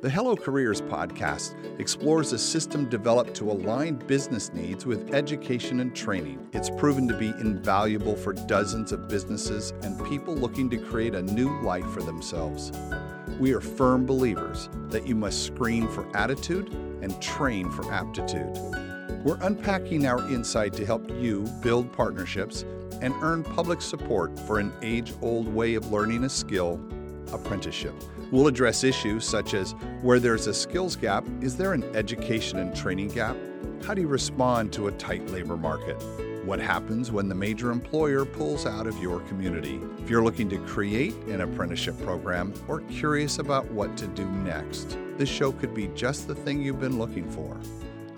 The Hello Careers podcast explores a system developed to align business needs with education and training. It's proven to be invaluable for dozens of businesses and people looking to create a new life for themselves. We are firm believers that you must screen for attitude and train for aptitude. We're unpacking our insight to help you build partnerships and earn public support for an age old way of learning a skill apprenticeship. We'll address issues such as where there's a skills gap, is there an education and training gap? How do you respond to a tight labor market? What happens when the major employer pulls out of your community? If you're looking to create an apprenticeship program or curious about what to do next, this show could be just the thing you've been looking for.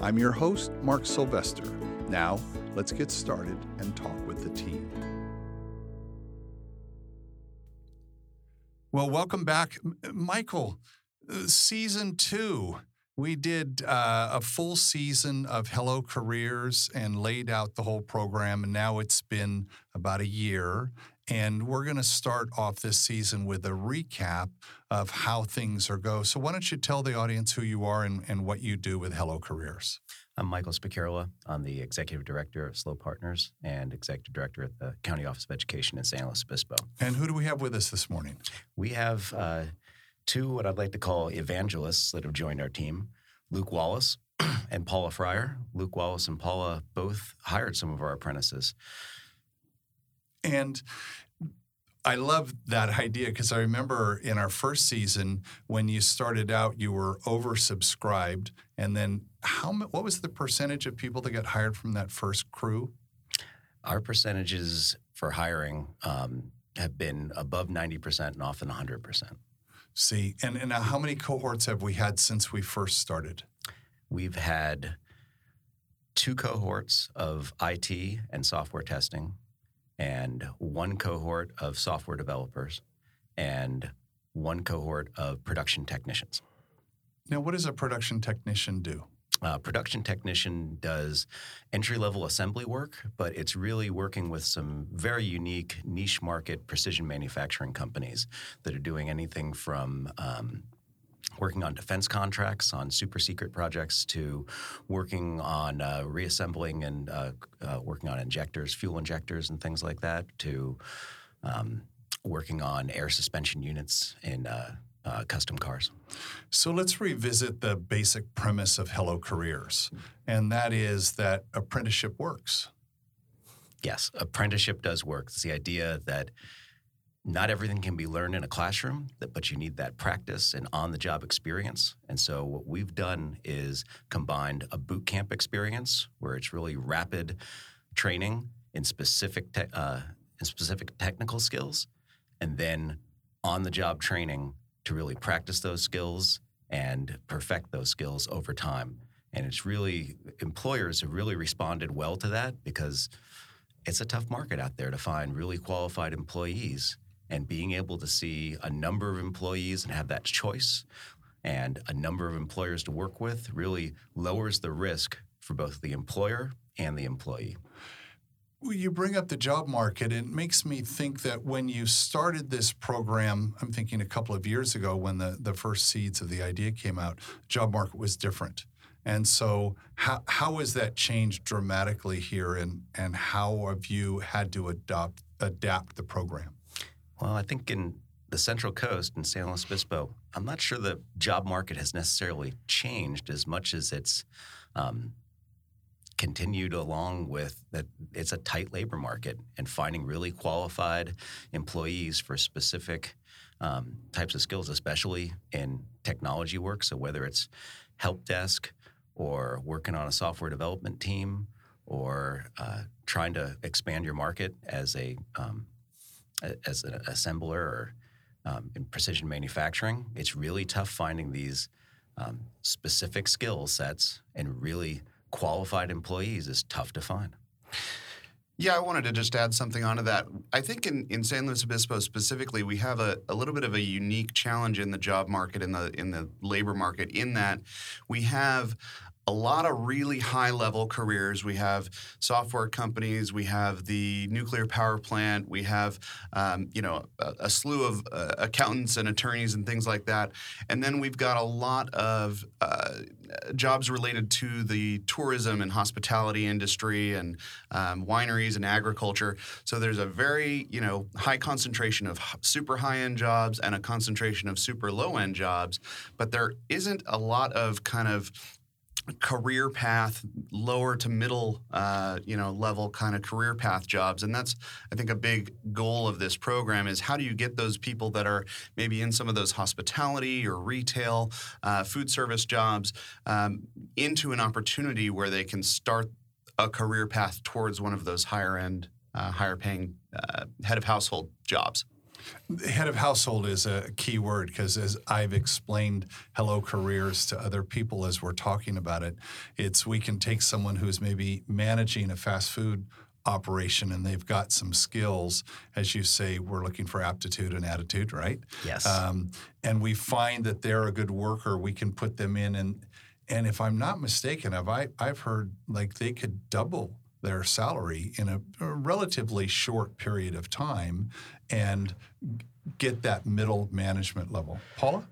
I'm your host, Mark Sylvester. Now, let's get started and talk with the team. Well, welcome back, Michael. Uh, season two, we did uh, a full season of Hello Careers and laid out the whole program. And now it's been about a year. And we're going to start off this season with a recap of how things are go. So why don't you tell the audience who you are and, and what you do with Hello Careers? I'm Michael Specchierla. I'm the Executive Director of SLO Partners and Executive Director at the County Office of Education in San Luis Obispo. And who do we have with us this morning? We have uh, two what I'd like to call evangelists that have joined our team Luke Wallace and Paula Fryer. Luke Wallace and Paula both hired some of our apprentices. And I love that idea because I remember in our first season when you started out, you were oversubscribed, and then how what was the percentage of people that got hired from that first crew? Our percentages for hiring um, have been above ninety percent and often hundred percent. See, and and how many cohorts have we had since we first started? We've had two cohorts of IT and software testing and one cohort of software developers and one cohort of production technicians. Now, what does a production technician do? Uh, production technician does entry level assembly work, but it's really working with some very unique niche market precision manufacturing companies that are doing anything from um, working on defense contracts, on super secret projects, to working on uh, reassembling and uh, uh, working on injectors, fuel injectors, and things like that, to um, working on air suspension units in uh, uh, custom cars. So let's revisit the basic premise of Hello Careers, and that is that apprenticeship works. Yes, apprenticeship does work. It's the idea that not everything can be learned in a classroom, but you need that practice and on the job experience. And so, what we've done is combined a boot camp experience where it's really rapid training in specific, te- uh, in specific technical skills, and then on the job training to really practice those skills and perfect those skills over time. And it's really, employers have really responded well to that because it's a tough market out there to find really qualified employees and being able to see a number of employees and have that choice and a number of employers to work with really lowers the risk for both the employer and the employee. Well, you bring up the job market. and It makes me think that when you started this program, I'm thinking a couple of years ago when the, the first seeds of the idea came out, job market was different. And so, how, how has that changed dramatically here, and, and how have you had to adopt adapt the program? Well, I think in the Central Coast in San Luis Obispo, I'm not sure the job market has necessarily changed as much as it's um, continued along with that it's a tight labor market and finding really qualified employees for specific um, types of skills, especially in technology work. So whether it's help desk or working on a software development team or uh, trying to expand your market as a um, as an assembler or um, in precision manufacturing, it's really tough finding these um, specific skill sets and really qualified employees is tough to find. Yeah, I wanted to just add something onto that. I think in, in San Luis Obispo specifically, we have a, a little bit of a unique challenge in the job market, in the in the labor market, in that we have a lot of really high level careers. We have software companies, we have the nuclear power plant, we have um, you know a, a slew of uh, accountants and attorneys and things like that, and then we've got a lot of uh, jobs related to the tourism and hospitality industry and um, wineries and agriculture. So there's a very you know high concentration of super high end jobs and a concentration of super low end jobs, but there isn't a lot of kind of career path, lower to middle, uh, you know, level kind of career path jobs, and that's I think a big goal of this program is how do you get those people that are maybe in some of those hospitality or retail, uh, food service jobs um, into an opportunity where they can start a career path towards one of those higher end, uh, higher paying uh, head of household jobs. Head of household is a key word because as I've explained Hello Careers to other people as we're talking about it, it's we can take someone who's maybe managing a fast food operation and they've got some skills. As you say, we're looking for aptitude and attitude, right? Yes. Um, and we find that they're a good worker, we can put them in and and if I'm not mistaken, have I I've heard like they could double their salary in a, a relatively short period of time and get that middle management level. Paula?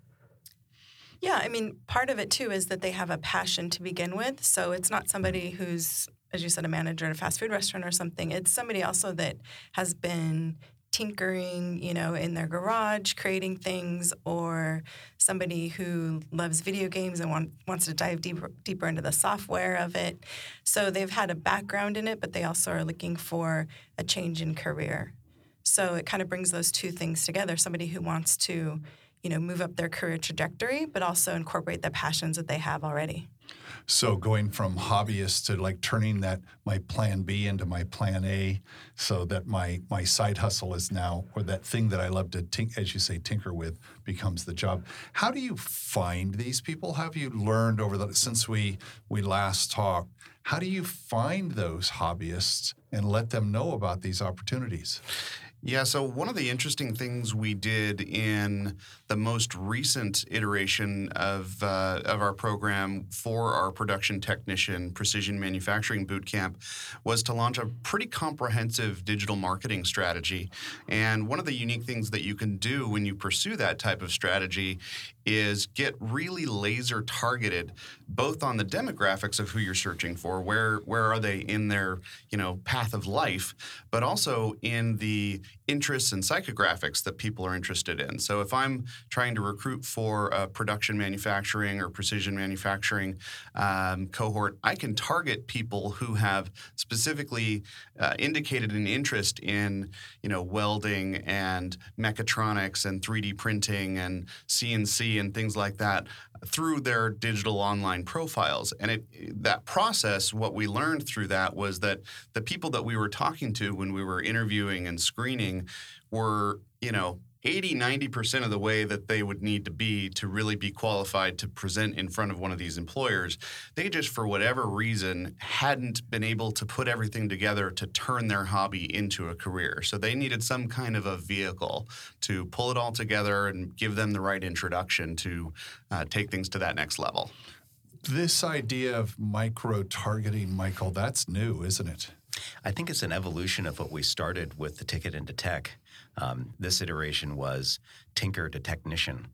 Yeah, I mean, part of it too is that they have a passion to begin with. So it's not somebody who's, as you said, a manager at a fast food restaurant or something. It's somebody also that has been tinkering, you know, in their garage, creating things, or somebody who loves video games and want, wants to dive deeper, deeper into the software of it. So they've had a background in it, but they also are looking for a change in career. So it kind of brings those two things together. Somebody who wants to, you know, move up their career trajectory, but also incorporate the passions that they have already. So going from hobbyist to like turning that my plan B into my plan A, so that my my side hustle is now or that thing that I love to tink, as you say tinker with becomes the job. How do you find these people? How have you learned over the since we we last talked? How do you find those hobbyists and let them know about these opportunities? Yeah, so one of the interesting things we did in the most recent iteration of, uh, of our program for our production technician precision manufacturing bootcamp was to launch a pretty comprehensive digital marketing strategy. And one of the unique things that you can do when you pursue that type of strategy is get really laser targeted both on the demographics of who you're searching for where where are they in their you know path of life but also in the interests and psychographics that people are interested in so if i'm trying to recruit for a production manufacturing or precision manufacturing um, cohort i can target people who have specifically uh, indicated an interest in you know welding and mechatronics and 3d printing and cnc and things like that through their digital online profiles. And it, that process, what we learned through that was that the people that we were talking to when we were interviewing and screening were, you know, 80, 90% of the way that they would need to be to really be qualified to present in front of one of these employers. They just, for whatever reason, hadn't been able to put everything together to turn their hobby into a career. So they needed some kind of a vehicle to pull it all together and give them the right introduction to uh, take things to that next level. This idea of micro targeting, Michael, that's new, isn't it? I think it's an evolution of what we started with the ticket into tech. Um, this iteration was tinker to technician.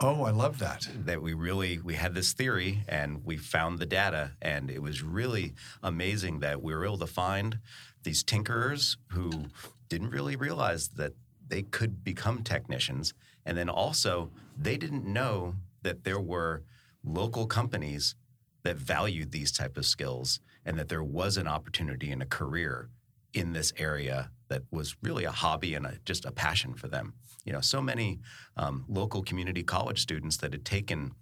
Oh, I love that. That we really we had this theory and we found the data, and it was really amazing that we were able to find these tinkerers who didn't really realize that they could become technicians, and then also they didn't know that there were local companies that valued these type of skills and that there was an opportunity and a career in this area that was really a hobby and a, just a passion for them. You know, so many um, local community college students that had taken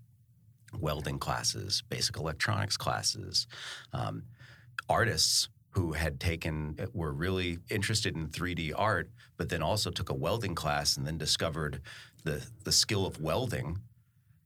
welding classes, basic electronics classes, um, artists who had taken were really interested in 3D art, but then also took a welding class and then discovered the the skill of welding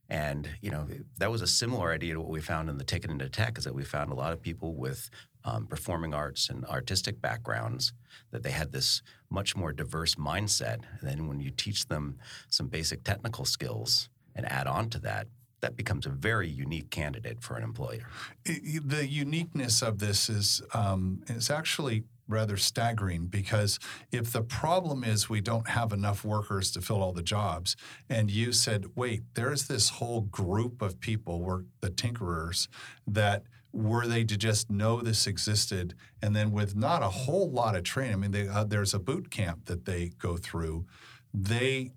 and you know that was a similar idea to what we found in the ticket into tech is that we found a lot of people with um, performing arts and artistic backgrounds that they had this much more diverse mindset. And then when you teach them some basic technical skills and add on to that, that becomes a very unique candidate for an employer. The uniqueness of this is um, is actually rather staggering because if the problem is we don't have enough workers to fill all the jobs, and you said, wait, there's this whole group of people, work the tinkerers, that were they to just know this existed, and then with not a whole lot of training, I mean, they, uh, there's a boot camp that they go through, they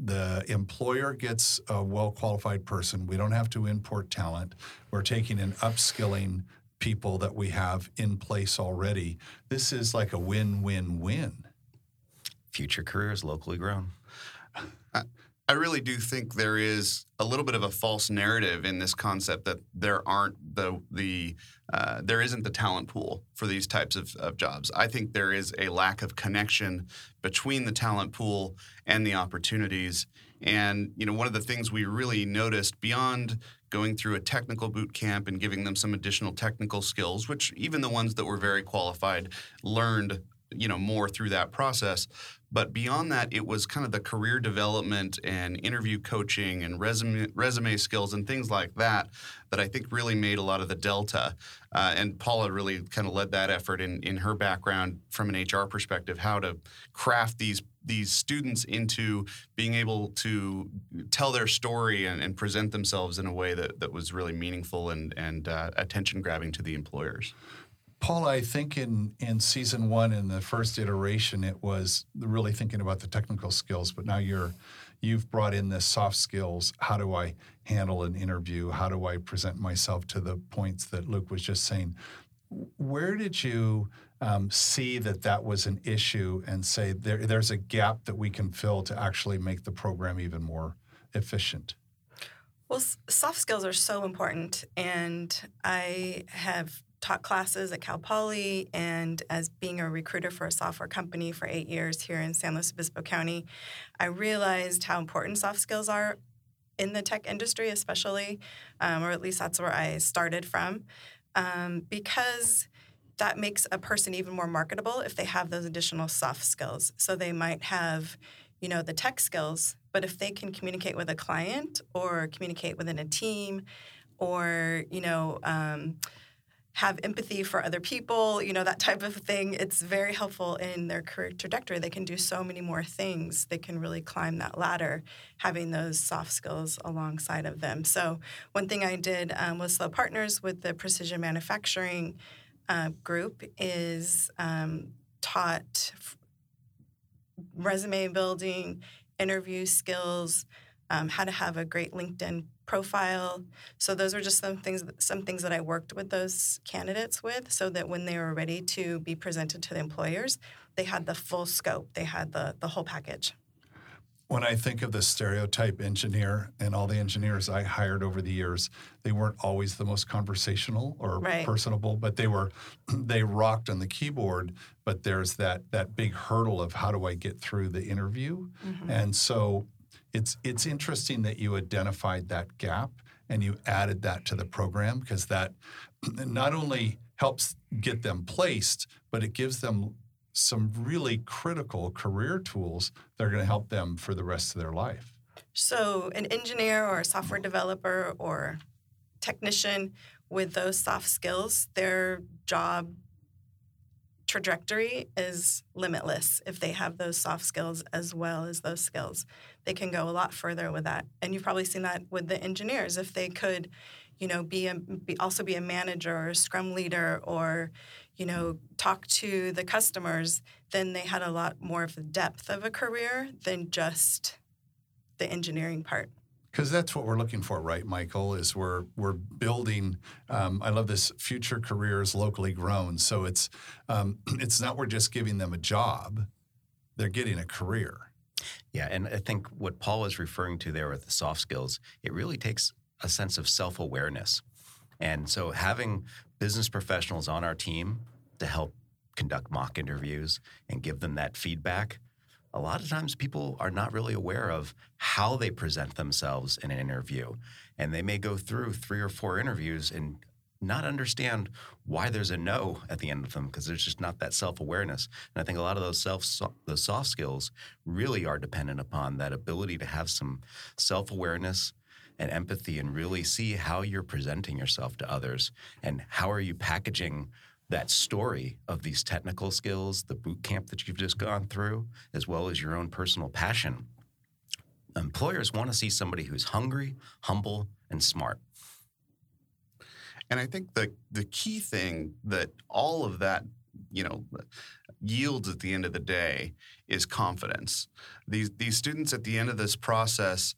the employer gets a well qualified person. We don't have to import talent. We're taking an upskilling people that we have in place already. This is like a win win win. Future careers locally grown. I really do think there is a little bit of a false narrative in this concept that there aren't the the uh, there isn't the talent pool for these types of, of jobs. I think there is a lack of connection between the talent pool and the opportunities. And you know, one of the things we really noticed beyond going through a technical boot camp and giving them some additional technical skills, which even the ones that were very qualified learned you know more through that process. But beyond that it was kind of the career development and interview coaching and resume resume skills and things like that that i think really made a lot of the delta. Uh, and paula really kind of led that effort in, in her background from an hr perspective how to craft these these students into being able to tell their story and, and present themselves in a way that, that was really meaningful and, and uh, attention grabbing to the employers Paul, I think in, in season one, in the first iteration, it was really thinking about the technical skills, but now you're you've brought in the soft skills. How do I handle an interview? How do I present myself to the points that Luke was just saying? Where did you um, see that that was an issue and say there, there's a gap that we can fill to actually make the program even more efficient? Well, soft skills are so important, and I have taught classes at Cal Poly and as being a recruiter for a software company for eight years here in San Luis Obispo County, I realized how important soft skills are in the tech industry, especially, um, or at least that's where I started from, um, because that makes a person even more marketable if they have those additional soft skills. So they might have, you know, the tech skills, but if they can communicate with a client or communicate within a team, or you know. Um, have empathy for other people, you know, that type of thing. It's very helpful in their career trajectory. They can do so many more things. They can really climb that ladder having those soft skills alongside of them. So, one thing I did um, with SLO Partners with the precision manufacturing uh, group is um, taught resume building, interview skills, um, how to have a great LinkedIn profile. So those are just some things some things that I worked with those candidates with so that when they were ready to be presented to the employers, they had the full scope. They had the the whole package. When I think of the stereotype engineer and all the engineers I hired over the years, they weren't always the most conversational or right. personable, but they were they rocked on the keyboard, but there's that that big hurdle of how do I get through the interview? Mm-hmm. And so it's it's interesting that you identified that gap and you added that to the program because that not only helps get them placed, but it gives them some really critical career tools that are going to help them for the rest of their life. So, an engineer or a software developer or technician with those soft skills, their job trajectory is limitless if they have those soft skills as well as those skills. They can go a lot further with that. And you've probably seen that with the engineers. If they could, you know, be, a, be also be a manager or a scrum leader or, you know, talk to the customers, then they had a lot more of the depth of a career than just the engineering part because that's what we're looking for, right, Michael? Is we're we're building. Um, I love this future careers locally grown. So it's um, it's not we're just giving them a job; they're getting a career. Yeah, and I think what Paul was referring to there with the soft skills, it really takes a sense of self awareness, and so having business professionals on our team to help conduct mock interviews and give them that feedback a lot of times people are not really aware of how they present themselves in an interview. And they may go through three or four interviews and not understand why there's a no at the end of them because there's just not that self-awareness. And I think a lot of those self those soft skills really are dependent upon that ability to have some self-awareness and empathy and really see how you're presenting yourself to others and how are you packaging that story of these technical skills, the boot camp that you've just gone through, as well as your own personal passion. Employers want to see somebody who's hungry, humble, and smart. And I think the the key thing that all of that, you know, yields at the end of the day is confidence. These these students at the end of this process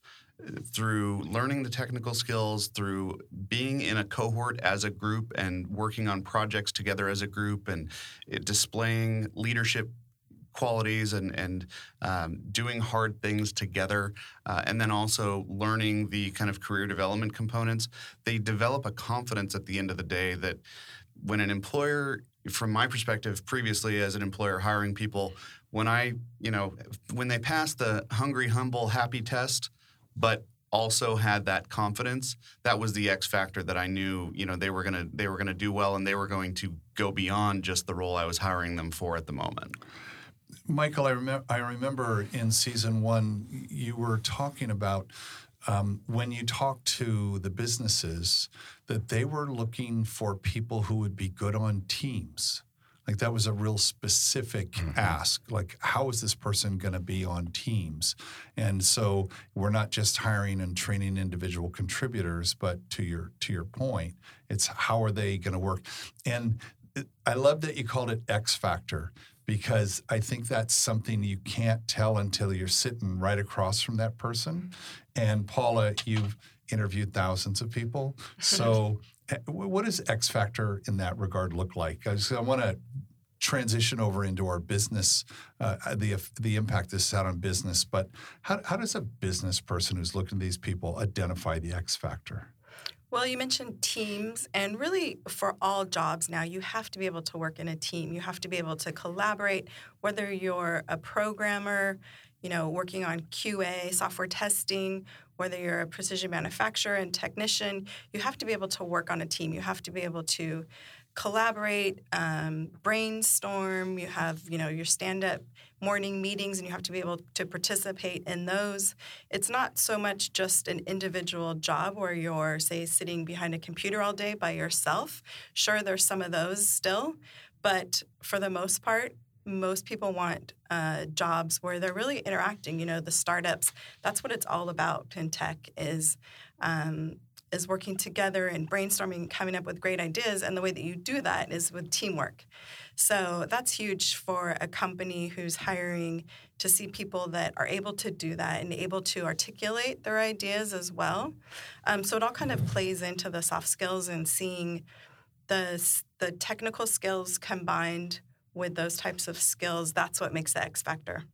through learning the technical skills, through being in a cohort as a group and working on projects together as a group and displaying leadership qualities and, and um, doing hard things together, uh, and then also learning the kind of career development components, they develop a confidence at the end of the day that when an employer, from my perspective previously as an employer hiring people, when I, you know, when they pass the hungry, humble, happy test, but also had that confidence. That was the x factor that i knew you know they were going to they were going to do well and they were going to go beyond just the role i was hiring them for at the moment. Michael i remember i remember in season 1 you were talking about um, when you talked to the businesses that they were looking for people who would be good on teams like that was a real specific mm-hmm. ask. Like, how is this person going to be on teams? And so we're not just hiring and training individual contributors, but to your to your point, it's how are they going to work? And I love that you called it X factor because I think that's something you can't tell until you're sitting right across from that person. And Paula, you've interviewed thousands of people. So Eh, what does X Factor in that regard look like? I, I want to transition over into our business, uh, the the impact this had on business. But how, how does a business person who's looking at these people identify the X factor? Well, you mentioned teams, and really for all jobs now, you have to be able to work in a team. You have to be able to collaborate, whether you're a programmer, you know, working on QA, software testing, whether you're a precision manufacturer and technician, you have to be able to work on a team. You have to be able to collaborate, um, brainstorm. You have, you know, your stand-up morning meetings, and you have to be able to participate in those. It's not so much just an individual job where you're, say, sitting behind a computer all day by yourself. Sure, there's some of those still, but for the most part, most people want uh, jobs where they're really interacting. You know, the startups. That's what it's all about in tech. Is um, is working together and brainstorming, coming up with great ideas. And the way that you do that is with teamwork. So that's huge for a company who's hiring to see people that are able to do that and able to articulate their ideas as well. Um, so it all kind of plays into the soft skills and seeing the the technical skills combined with those types of skills, that's what makes the X factor.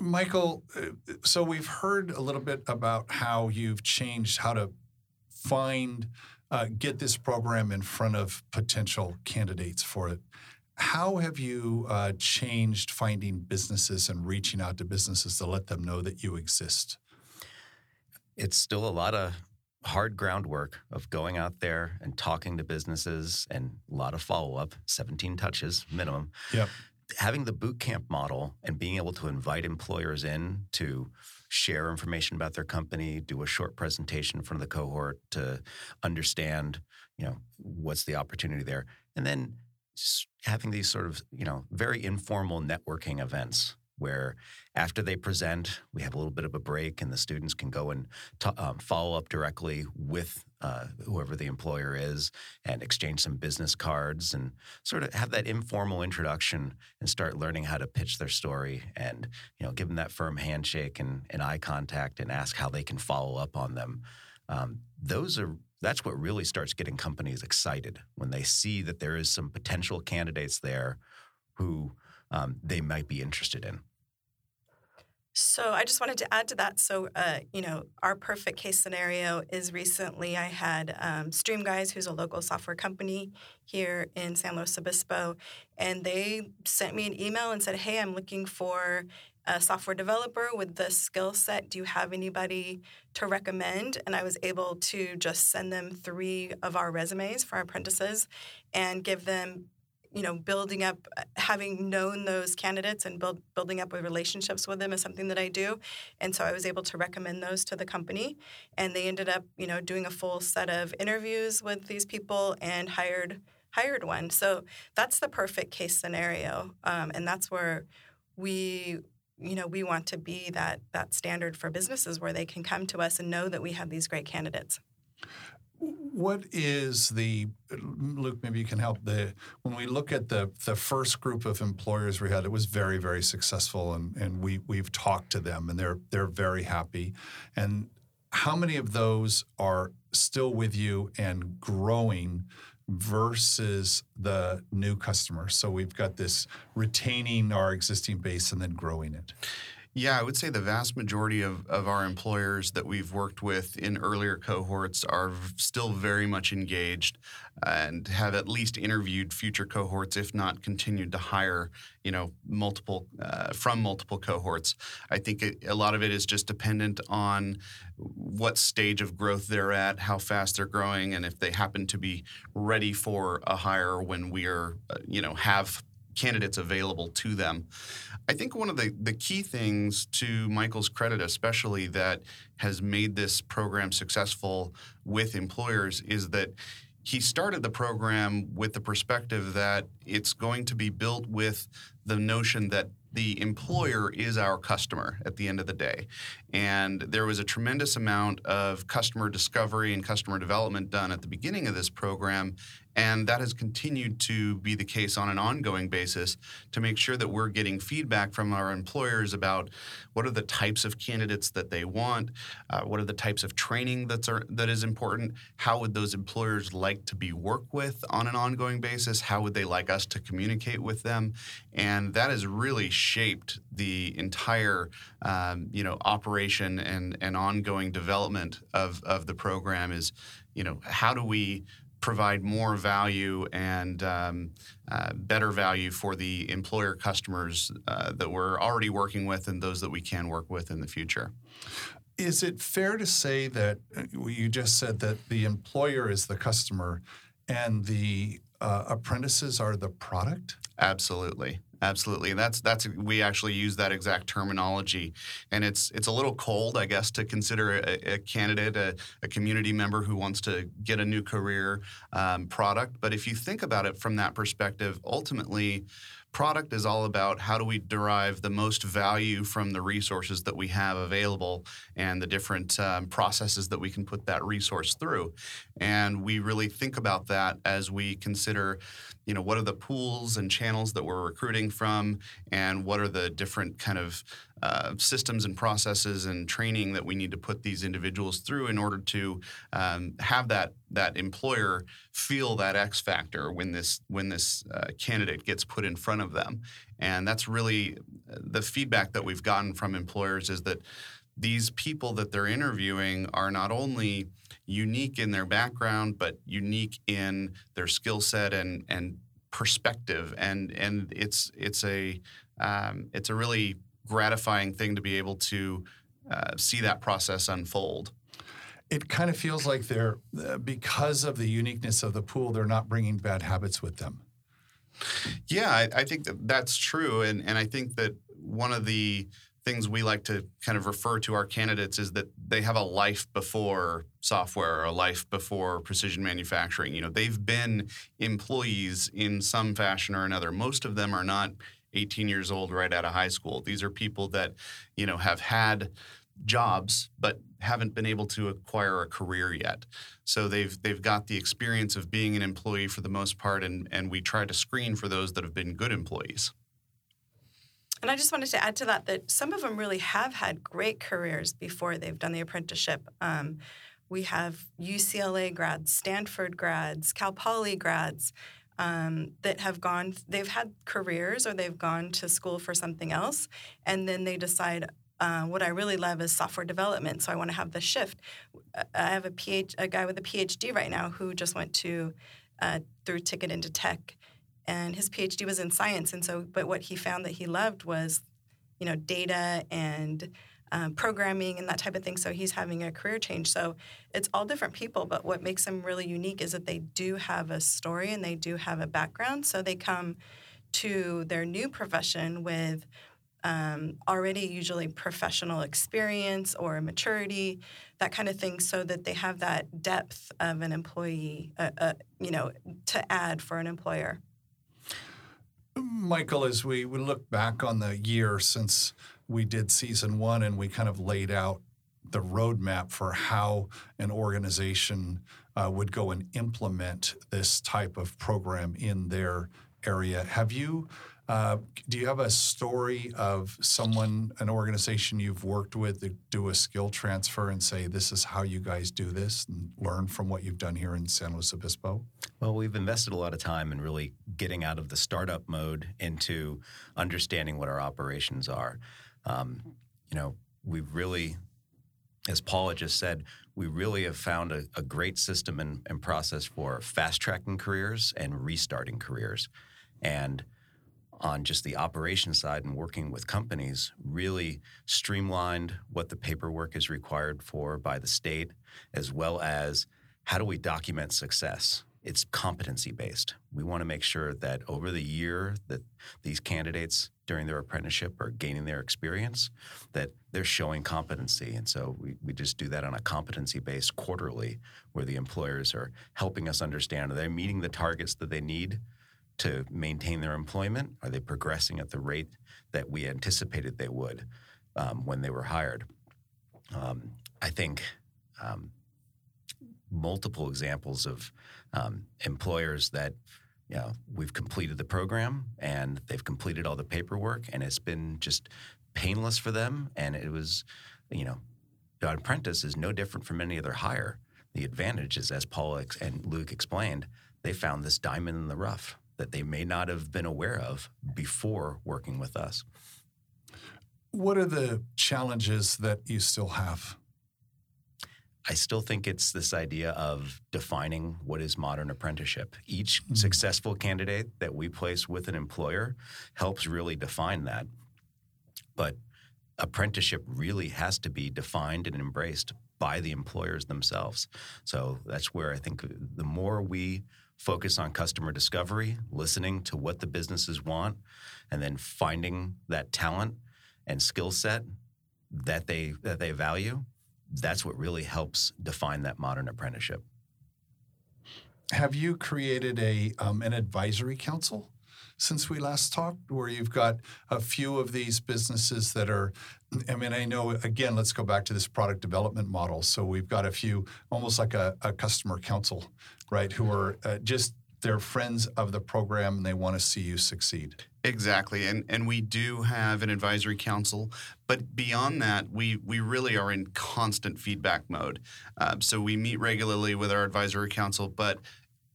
Michael, uh, so we've heard a little bit about how you've changed how to find, uh, get this program in front of potential candidates for it. How have you uh, changed finding businesses and reaching out to businesses to let them know that you exist? It's still a lot of hard groundwork of going out there and talking to businesses and a lot of follow up, 17 touches minimum. Yep. Having the boot camp model and being able to invite employers in to share information about their company, do a short presentation in front of the cohort to understand, you know, what's the opportunity there. And then having these sort of, you know, very informal networking events where after they present, we have a little bit of a break, and the students can go and t- um, follow up directly with uh, whoever the employer is and exchange some business cards and sort of have that informal introduction and start learning how to pitch their story and you know give them that firm handshake and, and eye contact and ask how they can follow up on them. Um, those are that's what really starts getting companies excited when they see that there is some potential candidates there who um, they might be interested in. So I just wanted to add to that. So, uh, you know, our perfect case scenario is recently I had um, Stream Guys, who's a local software company here in San Luis Obispo, and they sent me an email and said, "Hey, I'm looking for a software developer with this skill set. Do you have anybody to recommend?" And I was able to just send them three of our resumes for our apprentices and give them you know, building up, having known those candidates and build, building up with relationships with them is something that I do. And so I was able to recommend those to the company. And they ended up, you know, doing a full set of interviews with these people and hired hired one. So that's the perfect case scenario. Um, and that's where we you know we want to be that that standard for businesses where they can come to us and know that we have these great candidates what is the Luke? Maybe you can help. The when we look at the the first group of employers we had, it was very very successful, and and we we've talked to them, and they're they're very happy. And how many of those are still with you and growing? versus the new customers. So we've got this retaining our existing base and then growing it. Yeah, I would say the vast majority of, of our employers that we've worked with in earlier cohorts are still very much engaged and have at least interviewed future cohorts, if not continued to hire, you know, multiple uh, from multiple cohorts. I think it, a lot of it is just dependent on what stage of growth they're at, how fast they're growing, and if they happen to be ready for a hire when we are, uh, you know, have candidates available to them. I think one of the, the key things to Michael's credit, especially that has made this program successful with employers, is that he started the program with the perspective that it's going to be built with the notion that the employer is our customer at the end of the day. And there was a tremendous amount of customer discovery and customer development done at the beginning of this program. And that has continued to be the case on an ongoing basis to make sure that we're getting feedback from our employers about what are the types of candidates that they want, uh, what are the types of training that's are, that is important, how would those employers like to be worked with on an ongoing basis, how would they like us to communicate with them, and that has really shaped the entire um, you know operation and and ongoing development of of the program is you know how do we provide more value and um, uh, better value for the employer customers uh, that we're already working with and those that we can work with in the future. Is it fair to say that uh, you just said that the employer is the customer and the uh, apprentices are the product? Absolutely. Absolutely, and that's that's we actually use that exact terminology, and it's it's a little cold, I guess, to consider a, a candidate, a, a, community member who wants to get a new career um, product. But if you think about it from that perspective, ultimately, product is all about how do we derive the most value from the resources that we have available and the different um, processes that we can put that resource through. And we really think about that as we consider you know what are the pools and channels that we're recruiting from and what are the different kind of uh, systems and processes and training that we need to put these individuals through in order to um, have that that employer feel that X factor when this when this uh, candidate gets put in front of them, and that's really uh, the feedback that we've gotten from employers is that these people that they're interviewing are not only unique in their background but unique in their skill set and and perspective. And and it's it's a um, it's a really gratifying thing to be able to uh, see that process unfold. It kind of feels like they're, uh, because of the uniqueness of the pool, they're not bringing bad habits with them. Yeah, I, I think that that's true. And, and I think that one of the things we like to kind of refer to our candidates is that they have a life before software or a life before precision manufacturing. You know, they've been employees in some fashion or another. Most of them are not 18 years old right out of high school. These are people that, you know, have had jobs but haven't been able to acquire a career yet. So they've they've got the experience of being an employee for the most part and and we try to screen for those that have been good employees. And I just wanted to add to that that some of them really have had great careers before they've done the apprenticeship. Um, we have UCLA grads, Stanford grads, Cal Poly grads um, that have gone, they've had careers or they've gone to school for something else, and then they decide, uh, what I really love is software development, so I want to have the shift. I have a PhD, a guy with a PhD right now who just went to uh, through Ticket into Tech, and his PhD was in science, and so but what he found that he loved was, you know, data and um, programming and that type of thing. So he's having a career change. So it's all different people, but what makes them really unique is that they do have a story and they do have a background. So they come to their new profession with um, already usually professional experience or maturity, that kind of thing, so that they have that depth of an employee, uh, uh, you know, to add for an employer. Michael, as we, we look back on the year since we did season one and we kind of laid out the roadmap for how an organization uh, would go and implement this type of program in their area. Have you uh, do you have a story of someone, an organization you've worked with that do a skill transfer and say, this is how you guys do this and learn from what you've done here in San Luis Obispo? Well, we've invested a lot of time in really getting out of the startup mode into understanding what our operations are. Um, you know, we've really, as Paula just said, we really have found a, a great system and, and process for fast tracking careers and restarting careers. And on just the operation side and working with companies really streamlined what the paperwork is required for by the state, as well as how do we document success? It's competency based. We want to make sure that over the year that these candidates during their apprenticeship or gaining their experience, that they're showing competency. And so we, we just do that on a competency based quarterly where the employers are helping us understand are they meeting the targets that they need to maintain their employment? Are they progressing at the rate that we anticipated they would um, when they were hired? Um, I think um, multiple examples of um, employers that you know, we've completed the program and they've completed all the paperwork and it's been just painless for them. And it was, you know, an apprentice is no different from any other hire. The advantage is, as Paul and Luke explained, they found this diamond in the rough that they may not have been aware of before working with us. What are the challenges that you still have? I still think it's this idea of defining what is modern apprenticeship. Each mm-hmm. successful candidate that we place with an employer helps really define that. But apprenticeship really has to be defined and embraced by the employers themselves. So that's where I think the more we focus on customer discovery, listening to what the businesses want, and then finding that talent and skill set that they that they value. That's what really helps define that modern apprenticeship. Have you created a um, an advisory council since we last talked, where you've got a few of these businesses that are I mean, I know, again, let's go back to this product development model. So we've got a few, almost like a, a customer council, right, who are uh, just they're friends of the program and they want to see you succeed. Exactly, and and we do have an advisory council, but beyond that, we we really are in constant feedback mode. Uh, so we meet regularly with our advisory council, but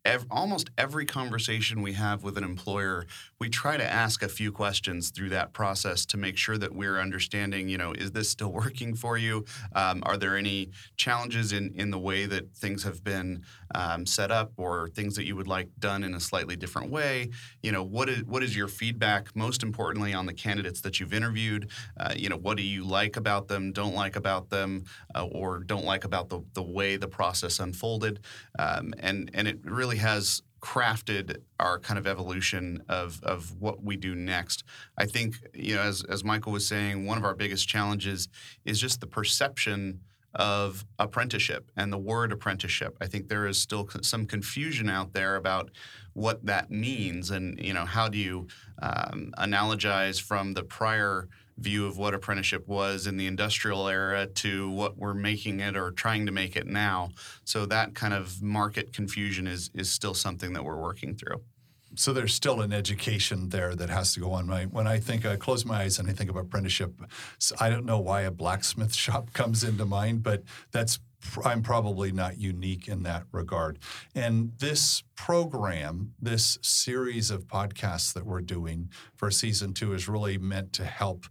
ev- almost every conversation we have with an employer, we try to ask a few questions through that process to make sure that we're understanding, you know, is this still working for you? Um, are there any challenges in, in the way that things have been um, set up or things that you would like done in a slightly different way? You know, what is, what is your feedback, most importantly, on the candidates that you've interviewed? Uh, you know, what do you like about them, don't like about them, uh, or don't like about the, the way the process unfolded? Um, and, and it really really has crafted our kind of evolution of, of what we do next. I think, you know, as, as Michael was saying, one of our biggest challenges is just the perception of apprenticeship and the word apprenticeship. I think there is still some confusion out there about what that means and, you know, how do you um, analogize from the prior – view of what apprenticeship was in the industrial era to what we're making it or trying to make it now. So that kind of market confusion is is still something that we're working through. So there's still an education there that has to go on. When I think, I close my eyes and I think of apprenticeship. I don't know why a blacksmith shop comes into mind, but that's I'm probably not unique in that regard. And this program, this series of podcasts that we're doing for season two, is really meant to help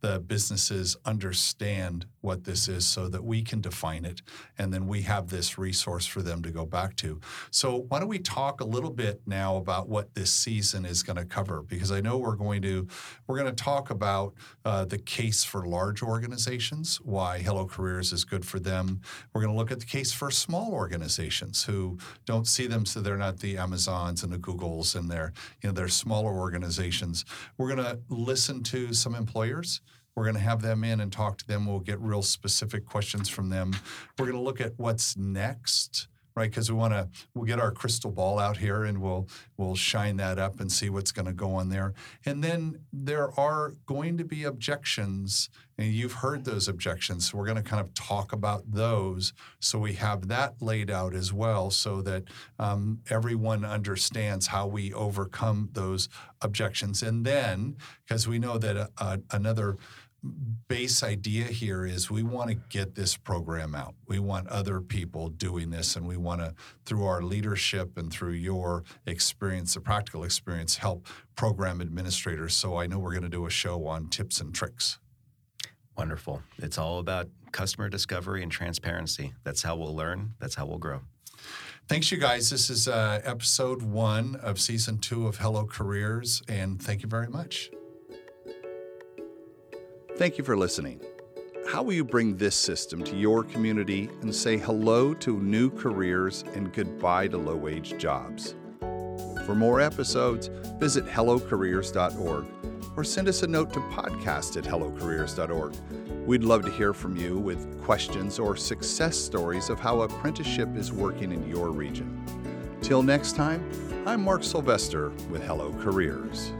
the businesses understand what this is so that we can define it and then we have this resource for them to go back to. So why don't we talk a little bit now about what this season is going to cover because I know we're going to we're going to talk about uh, the case for large organizations, why Hello Careers is good for them. We're going to look at the case for small organizations who don't see them so they're not the Amazons and the Googles and they're you know they're smaller organizations. We're going to listen to some employers we're going to have them in and talk to them. We'll get real specific questions from them. We're going to look at what's next right? Because we want to we'll get our crystal ball out here and we'll we'll shine that up and see what's going to go on there. And then there are going to be objections and you've heard those objections. So we're going to kind of talk about those. So we have that laid out as well so that um, everyone understands how we overcome those objections. And then because we know that uh, another base idea here is we want to get this program out. We want other people doing this, and we want to, through our leadership and through your experience, the practical experience, help program administrators. So I know we're going to do a show on tips and tricks. Wonderful. It's all about customer discovery and transparency. That's how we'll learn, that's how we'll grow. Thanks, you guys. This is uh, episode one of season two of Hello Careers, and thank you very much. Thank you for listening. How will you bring this system to your community and say hello to new careers and goodbye to low wage jobs? For more episodes, visit hellocareers.org or send us a note to podcast at hellocareers.org. We'd love to hear from you with questions or success stories of how apprenticeship is working in your region. Till next time, I'm Mark Sylvester with Hello Careers.